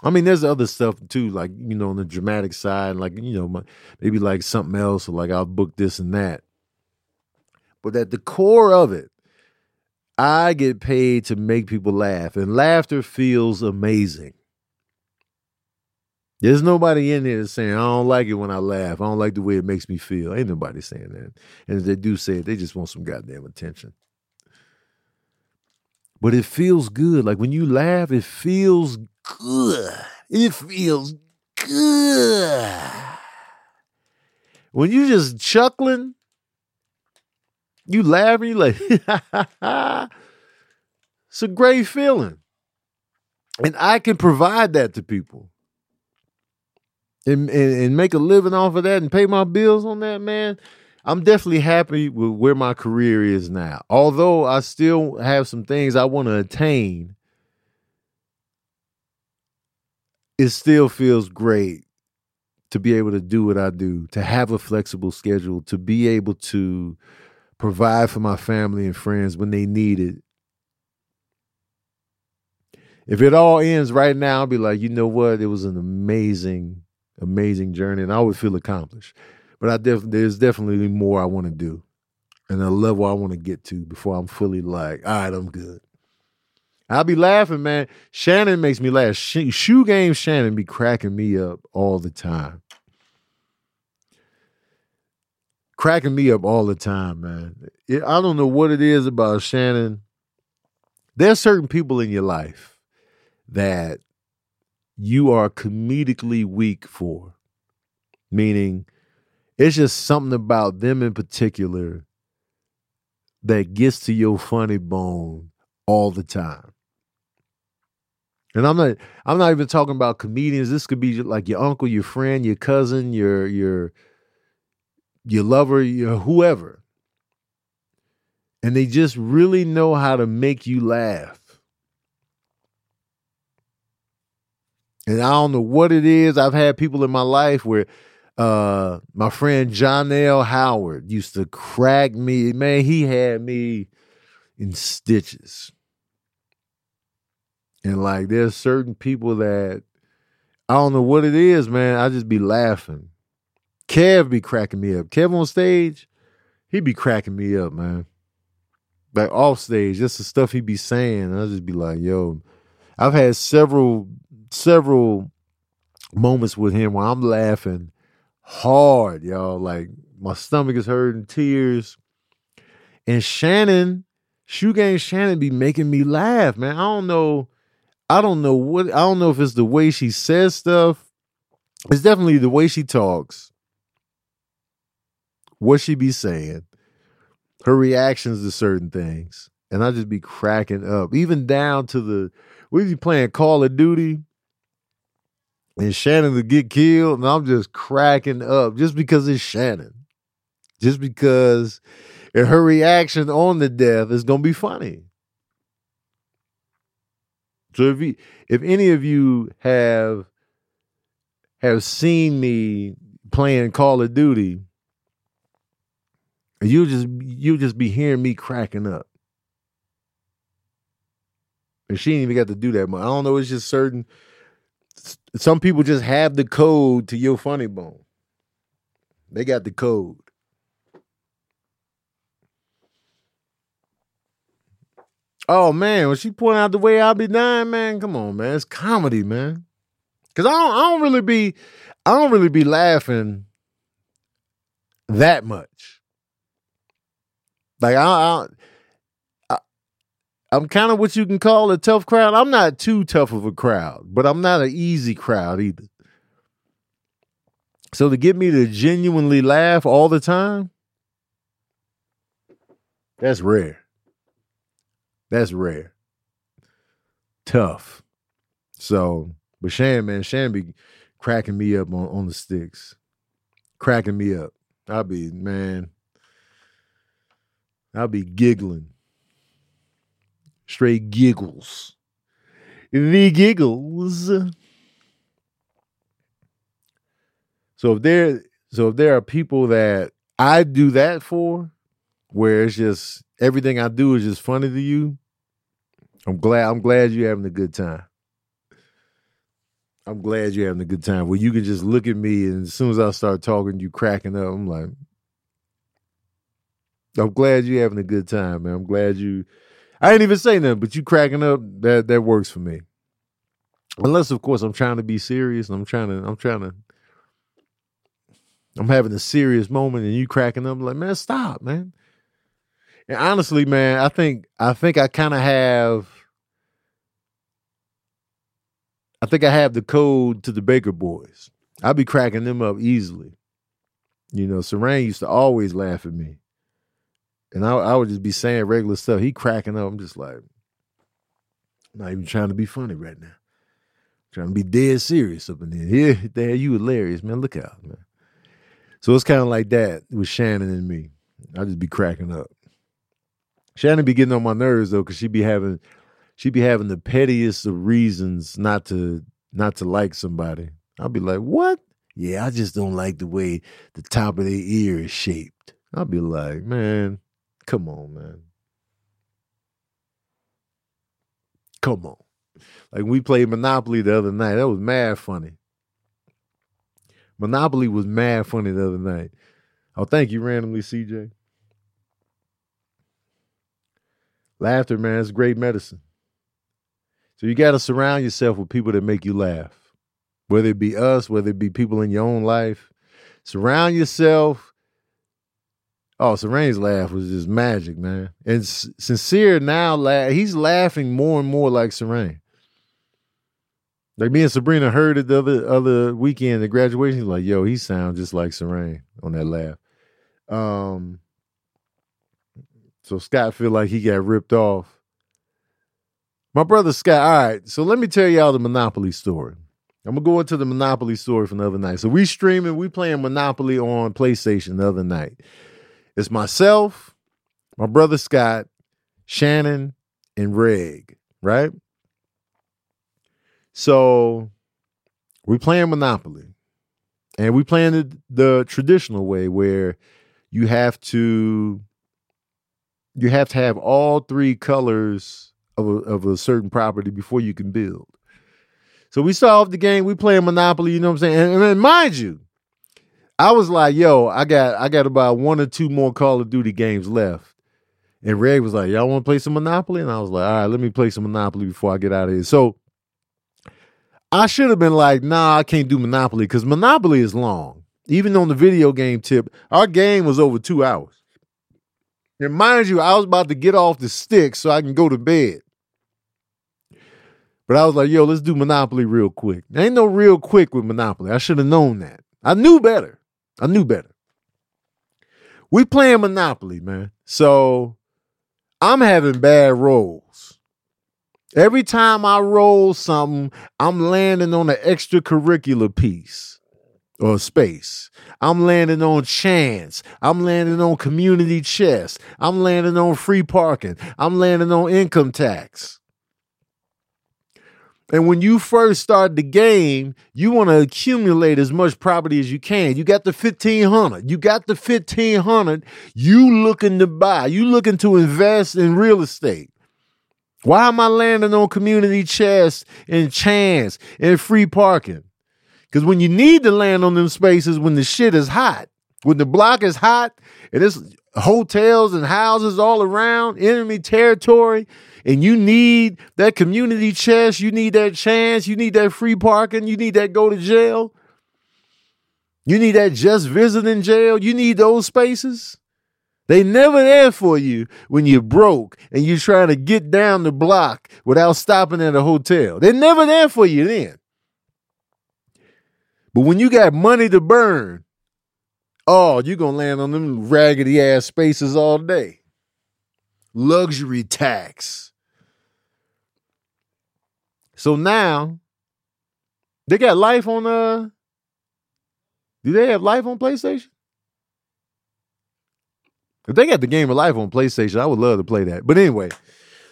I mean, there's other stuff too, like you know, on the dramatic side, like you know, maybe like something else, or like I'll book this and that. But at the core of it, I get paid to make people laugh, and laughter feels amazing. There's nobody in there saying I don't like it when I laugh. I don't like the way it makes me feel. Ain't nobody saying that. And if they do say it, they just want some goddamn attention. But it feels good. Like when you laugh, it feels good. It feels good. When you just chuckling, you laughing, you like, <laughs> it's a great feeling. And I can provide that to people. And, and, and make a living off of that and pay my bills on that, man. I'm definitely happy with where my career is now. Although I still have some things I want to attain it still feels great to be able to do what I do, to have a flexible schedule, to be able to provide for my family and friends when they need it. If it all ends right now, I'll be like, you know what? It was an amazing, amazing journey, and I would feel accomplished. But I def- there's definitely more I want to do, and a level I want to get to before I'm fully like, all right, I'm good. I'll be laughing, man. Shannon makes me laugh. Shoe game Shannon be cracking me up all the time. Cracking me up all the time, man. I don't know what it is about Shannon. There's certain people in your life that you are comedically weak for. Meaning, it's just something about them in particular that gets to your funny bone all the time. And I'm not I'm not even talking about comedians. This could be like your uncle, your friend, your cousin, your your your lover, your whoever. And they just really know how to make you laugh. And I don't know what it is. I've had people in my life where uh my friend John L. Howard used to crack me. Man, he had me in stitches. And like there's certain people that I don't know what it is, man. I just be laughing. Kev be cracking me up. Kev on stage, he be cracking me up, man. Like off stage, just the stuff he be saying. I just be like, yo, I've had several, several moments with him where I'm laughing hard, y'all. Like my stomach is hurting, tears. And Shannon, Shoe Game Shannon be making me laugh, man. I don't know I don't know what I don't know if it's the way she says stuff. It's definitely the way she talks. What she be saying. Her reactions to certain things. And I just be cracking up. Even down to the we be playing Call of Duty and Shannon to get killed, and I'm just cracking up just because it's Shannon. Just because her reaction on the death is gonna be funny. So if you, if any of you have have seen me playing Call of Duty, you just you just be hearing me cracking up. And she ain't even got to do that much. I don't know. It's just certain. Some people just have the code to your funny bone. They got the code. Oh man, when she point out the way I'll be dying, man, come on, man, it's comedy, man. Cause I don't, I don't really be, I don't really be laughing that much. Like I, I, I am kind of what you can call a tough crowd. I'm not too tough of a crowd, but I'm not an easy crowd either. So to get me to genuinely laugh all the time, that's rare. That's rare. Tough. So, but Shan, man, Shan be cracking me up on, on the sticks. Cracking me up. I'll be, man, I'll be giggling. Straight giggles. The giggles. So if there so if there are people that I do that for, where it's just everything I do is just funny to you, I'm glad I'm glad you're having a good time. I'm glad you're having a good time. Where you can just look at me and as soon as I start talking, you cracking up. I'm like, I'm glad you're having a good time, man. I'm glad you I ain't even saying nothing, but you cracking up, that that works for me. Unless of course I'm trying to be serious and I'm trying to I'm trying to I'm having a serious moment and you cracking up like, man, stop, man. And honestly, man, I think I think I kind of have I think I have the code to the Baker boys. I'll be cracking them up easily. You know, Serene used to always laugh at me. And I, I would just be saying regular stuff. He cracking up. I'm just like, not even trying to be funny right now. Trying to be dead serious up in there. Here, there, you hilarious, man. Look out, man. So it's kind of like that with Shannon and me. I just be cracking up. Shannon be getting on my nerves though, cause she be having she be having the pettiest of reasons not to not to like somebody. I'll be like, what? Yeah, I just don't like the way the top of their ear is shaped. I'll be like, man, come on, man. Come on. Like we played Monopoly the other night. That was mad funny. Monopoly was mad funny the other night. Oh, thank you, randomly, CJ. Laughter, man, is great medicine. So you got to surround yourself with people that make you laugh, whether it be us, whether it be people in your own life. Surround yourself. Oh, Serene's laugh was just magic, man. And S- sincere now, la- he's laughing more and more like Serene. Like me and Sabrina heard it the other other weekend at graduation. Like, yo, he sounds just like Serene on that laugh. Um, so Scott feel like he got ripped off. My brother Scott. All right, so let me tell y'all the Monopoly story. I'm gonna go into the Monopoly story from the other night. So we streaming, we playing Monopoly on PlayStation the other night. It's myself, my brother Scott, Shannon, and Reg, right? So we playing Monopoly. And we playing the, the traditional way where you have to you have to have all three colors of a, of a certain property before you can build. So we start off the game, we playing Monopoly, you know what I'm saying? And, and mind you, I was like, yo, I got I got about one or two more Call of Duty games left. And Ray was like, Y'all want to play some Monopoly? And I was like, all right, let me play some Monopoly before I get out of here. So I should have been like, nah, I can't do Monopoly because Monopoly is long. Even on the video game tip, our game was over two hours. And mind you, I was about to get off the stick so I can go to bed. But I was like, yo, let's do Monopoly real quick. There ain't no real quick with Monopoly. I should have known that. I knew better. I knew better. We playing Monopoly, man. So I'm having bad rolls. Every time I roll something, I'm landing on an extracurricular piece or space. I'm landing on chance. I'm landing on community chest. I'm landing on free parking. I'm landing on income tax. And when you first start the game, you want to accumulate as much property as you can. You got the 1500. You got the 1500. You looking to buy. You looking to invest in real estate. Why am I landing on community chest and chance and free parking? Because when you need to land on them spaces when the shit is hot, when the block is hot and it's hotels and houses all around, enemy territory, and you need that community chest, you need that chance, you need that free parking, you need that go to jail, you need that just visiting jail, you need those spaces. They never there for you when you're broke and you're trying to get down the block without stopping at a hotel. They're never there for you then. But when you got money to burn, oh, you're gonna land on them raggedy ass spaces all day. Luxury tax. So now they got life on uh do they have life on PlayStation? If they got the game of life on PlayStation, I would love to play that. But anyway,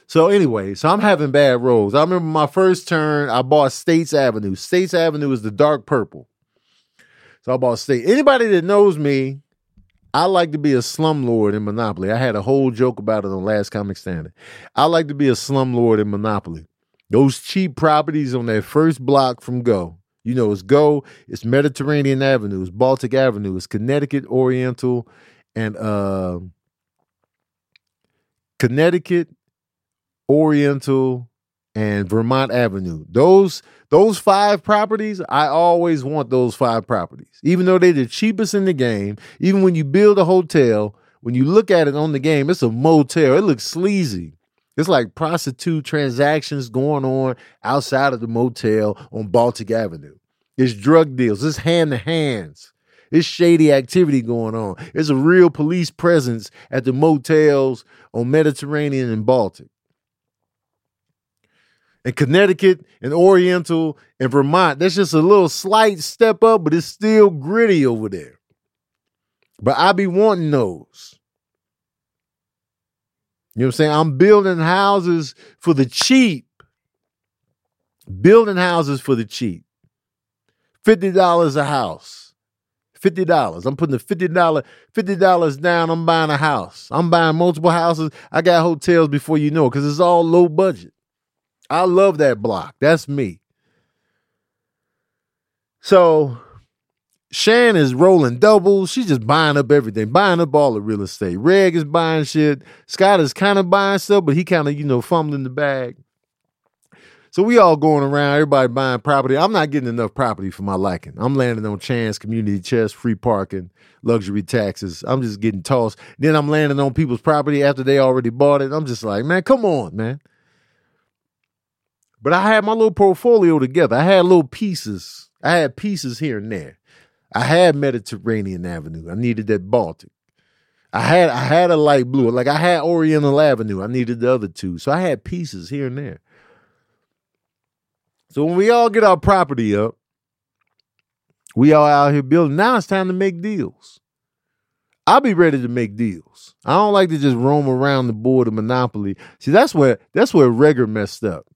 so anyway, so I'm having bad rolls. I remember my first turn, I bought States Avenue. States Avenue is the dark purple. So I bought State. Anybody that knows me, I like to be a slumlord in Monopoly. I had a whole joke about it on Last Comic Standing. I like to be a slumlord in Monopoly. Those cheap properties on that first block from Go. You know, it's Go, it's Mediterranean Avenue, it's Baltic Avenue, it's Connecticut Oriental, and uh, Connecticut Oriental and Vermont Avenue. Those those five properties, I always want those five properties. Even though they're the cheapest in the game, even when you build a hotel, when you look at it on the game, it's a motel. It looks sleazy. It's like prostitute transactions going on outside of the motel on Baltic Avenue. It's drug deals. It's hand to hands. It's shady activity going on. There's a real police presence at the motels on Mediterranean and Baltic. And Connecticut and Oriental and Vermont, that's just a little slight step up, but it's still gritty over there. But I be wanting those. You know what I'm saying? I'm building houses for the cheap. Building houses for the cheap. $50 a house. $50. I'm putting the $50, $50 down. I'm buying a house. I'm buying multiple houses. I got hotels before you know because it's all low budget. I love that block. That's me. So Shan is rolling doubles. She's just buying up everything, buying up all the real estate. Reg is buying shit. Scott is kind of buying stuff, but he kind of, you know, fumbling the bag. So we all going around, everybody buying property. I'm not getting enough property for my liking. I'm landing on chance, community chest, free parking, luxury taxes. I'm just getting tossed. Then I'm landing on people's property after they already bought it. I'm just like, man, come on, man. But I had my little portfolio together. I had little pieces. I had pieces here and there. I had Mediterranean Avenue. I needed that Baltic. I had I had a light blue. Like I had Oriental Avenue. I needed the other two. So I had pieces here and there. So when we all get our property up, we all out here building. Now it's time to make deals. I'll be ready to make deals. I don't like to just roam around the board of Monopoly. See, that's where that's where Regger messed up.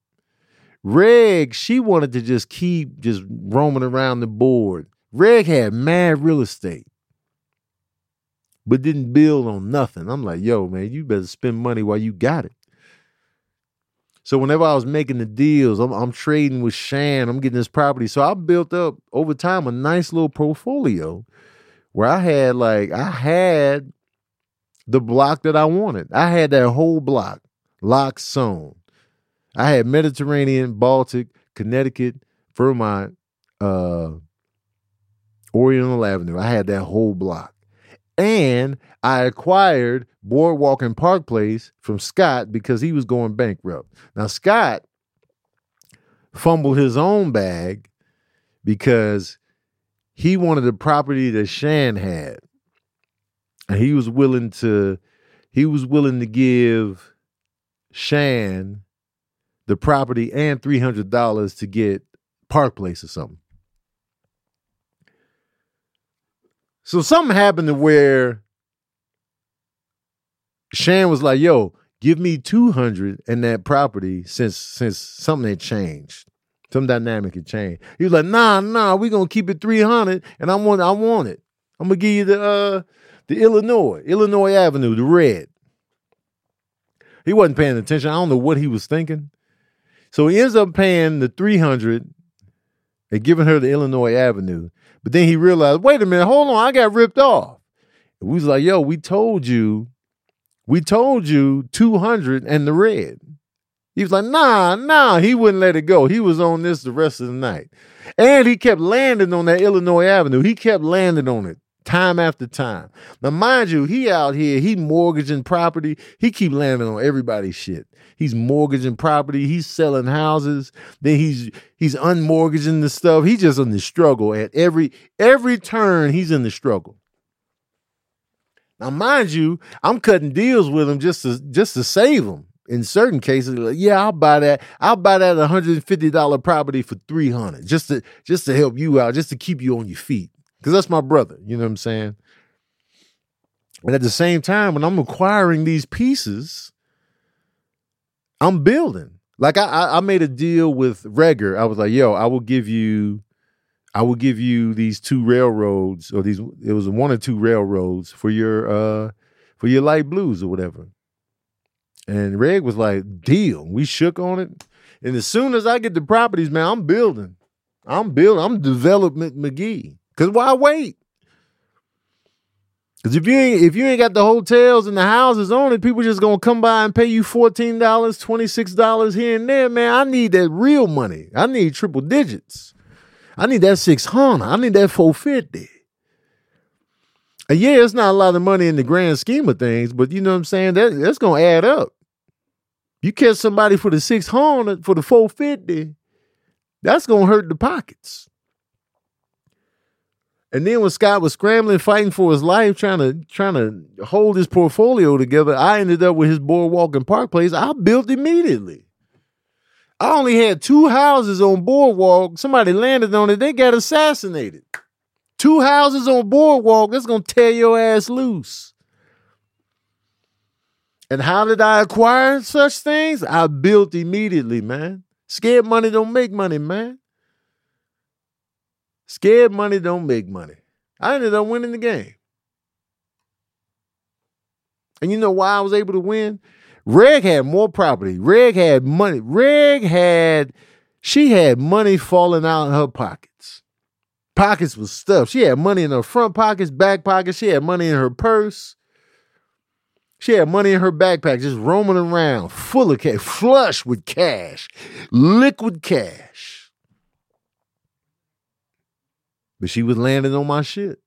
Reg, she wanted to just keep just roaming around the board Reg had mad real estate, but didn't build on nothing. I'm like, yo, man, you better spend money while you got it. So whenever I was making the deals, I'm, I'm trading with Shan, I'm getting this property. So I built up over time a nice little portfolio where I had like I had the block that I wanted. I had that whole block lock sewn. I had Mediterranean, Baltic, Connecticut, Vermont, uh, Oriental Avenue. I had that whole block. And I acquired Boardwalk and Park Place from Scott because he was going bankrupt. Now, Scott fumbled his own bag because he wanted the property that Shan had. And he was willing to he was willing to give Shan the property and $300 to get Park Place or something. So something happened to where Shan was like, yo, give me 200 in that property since since something had changed. Some dynamic had changed. He was like, nah, nah, we're gonna keep it 300 and I want I want it. I'm gonna give you the uh the Illinois, Illinois Avenue, the red. He wasn't paying attention. I don't know what he was thinking. So he ends up paying the 300 and giving her the Illinois Avenue. But then he realized, wait a minute, hold on, I got ripped off. And we was like, yo, we told you, we told you 200 and the red. He was like, nah, nah, he wouldn't let it go. He was on this the rest of the night. And he kept landing on that Illinois Avenue. He kept landing on it time after time. Now, mind you, he out here, he mortgaging property. He keep landing on everybody's shit. He's mortgaging property. He's selling houses. Then he's he's unmortgaging the stuff. He's just in the struggle at every every turn. He's in the struggle. Now, mind you, I'm cutting deals with him just to just to save him in certain cases, like, yeah, I'll buy that. I'll buy that $150 property for 300 just to just to help you out, just to keep you on your feet. Because that's my brother. You know what I'm saying? But at the same time, when I'm acquiring these pieces, I'm building. Like I, I made a deal with Reger. I was like, yo, I will give you, I will give you these two railroads, or these. It was one or two railroads for your, uh, for your light blues or whatever. And Reg was like, deal. We shook on it. And as soon as I get the properties, man, I'm building. I'm building. I'm development McGee. Cause why wait? Cause if you ain't if you ain't got the hotels and the houses on it, people just gonna come by and pay you $14, $26 here and there, man. I need that real money. I need triple digits. I need that 600. I need that 450. And yeah, it's not a lot of money in the grand scheme of things, but you know what I'm saying? That that's gonna add up. You catch somebody for the 600, for the 450, that's going to hurt the pockets. And then when Scott was scrambling, fighting for his life, trying to trying to hold his portfolio together, I ended up with his boardwalk and park place. I built immediately. I only had two houses on boardwalk. Somebody landed on it. They got assassinated. Two houses on boardwalk. That's gonna tear your ass loose. And how did I acquire such things? I built immediately, man. Scared money don't make money, man. Scared money don't make money. I ended up winning the game. And you know why I was able to win? Reg had more property. Reg had money. Reg had, she had money falling out of her pockets. Pockets was stuff. She had money in her front pockets, back pockets. She had money in her purse. She had money in her backpack just roaming around, full of cash, flush with cash, liquid cash. But she was landing on my shit.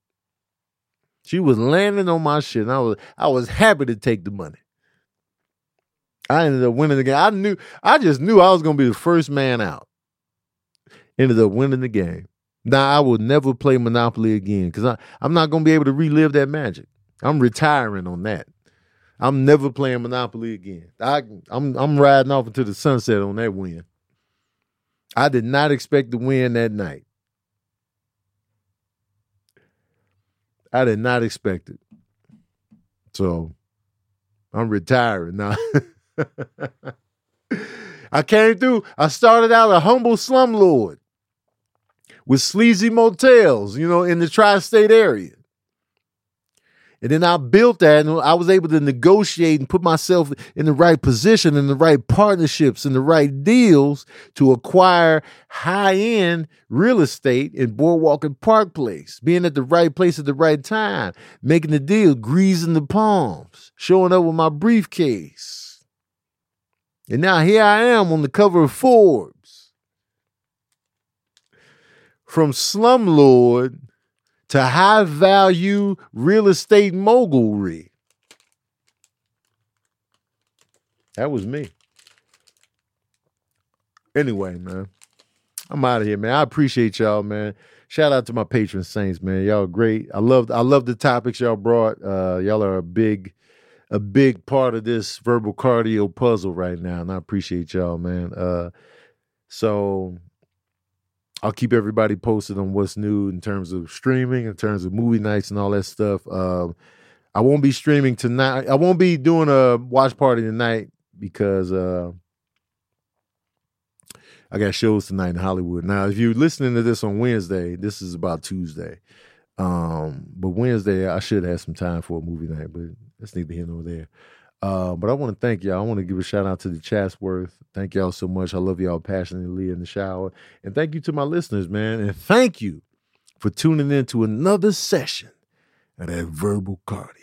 She was landing on my shit. And I was I was happy to take the money. I ended up winning the game. I knew I just knew I was gonna be the first man out. Ended up winning the game. Now I will never play Monopoly again because I'm not gonna be able to relive that magic. I'm retiring on that. I'm never playing Monopoly again. I, I'm I'm riding off into the sunset on that win. I did not expect to win that night. I did not expect it. So I'm retiring now. <laughs> I came through. I started out a humble slumlord with sleazy motels, you know, in the tri state area. And then I built that and I was able to negotiate and put myself in the right position, in the right partnerships, in the right deals to acquire high end real estate in Boardwalk and Park Place, being at the right place at the right time, making the deal, greasing the palms, showing up with my briefcase. And now here I am on the cover of Forbes. From slumlord to high value real estate mogulry. That was me. Anyway, man, I'm out of here, man. I appreciate y'all, man. Shout out to my patron saints, man. Y'all great. I love I love the topics y'all brought. Uh, y'all are a big a big part of this verbal cardio puzzle right now, and I appreciate y'all, man. Uh, so I'll keep everybody posted on what's new in terms of streaming, in terms of movie nights and all that stuff. Um, I won't be streaming tonight. I won't be doing a watch party tonight because uh, I got shows tonight in Hollywood. Now, if you're listening to this on Wednesday, this is about Tuesday. Um, but Wednesday, I should have some time for a movie night, but that's neither here nor there. Uh, but I want to thank y'all. I want to give a shout out to the Chatsworth. Thank y'all so much. I love y'all passionately in the shower. And thank you to my listeners, man. And thank you for tuning in to another session of that verbal cardio.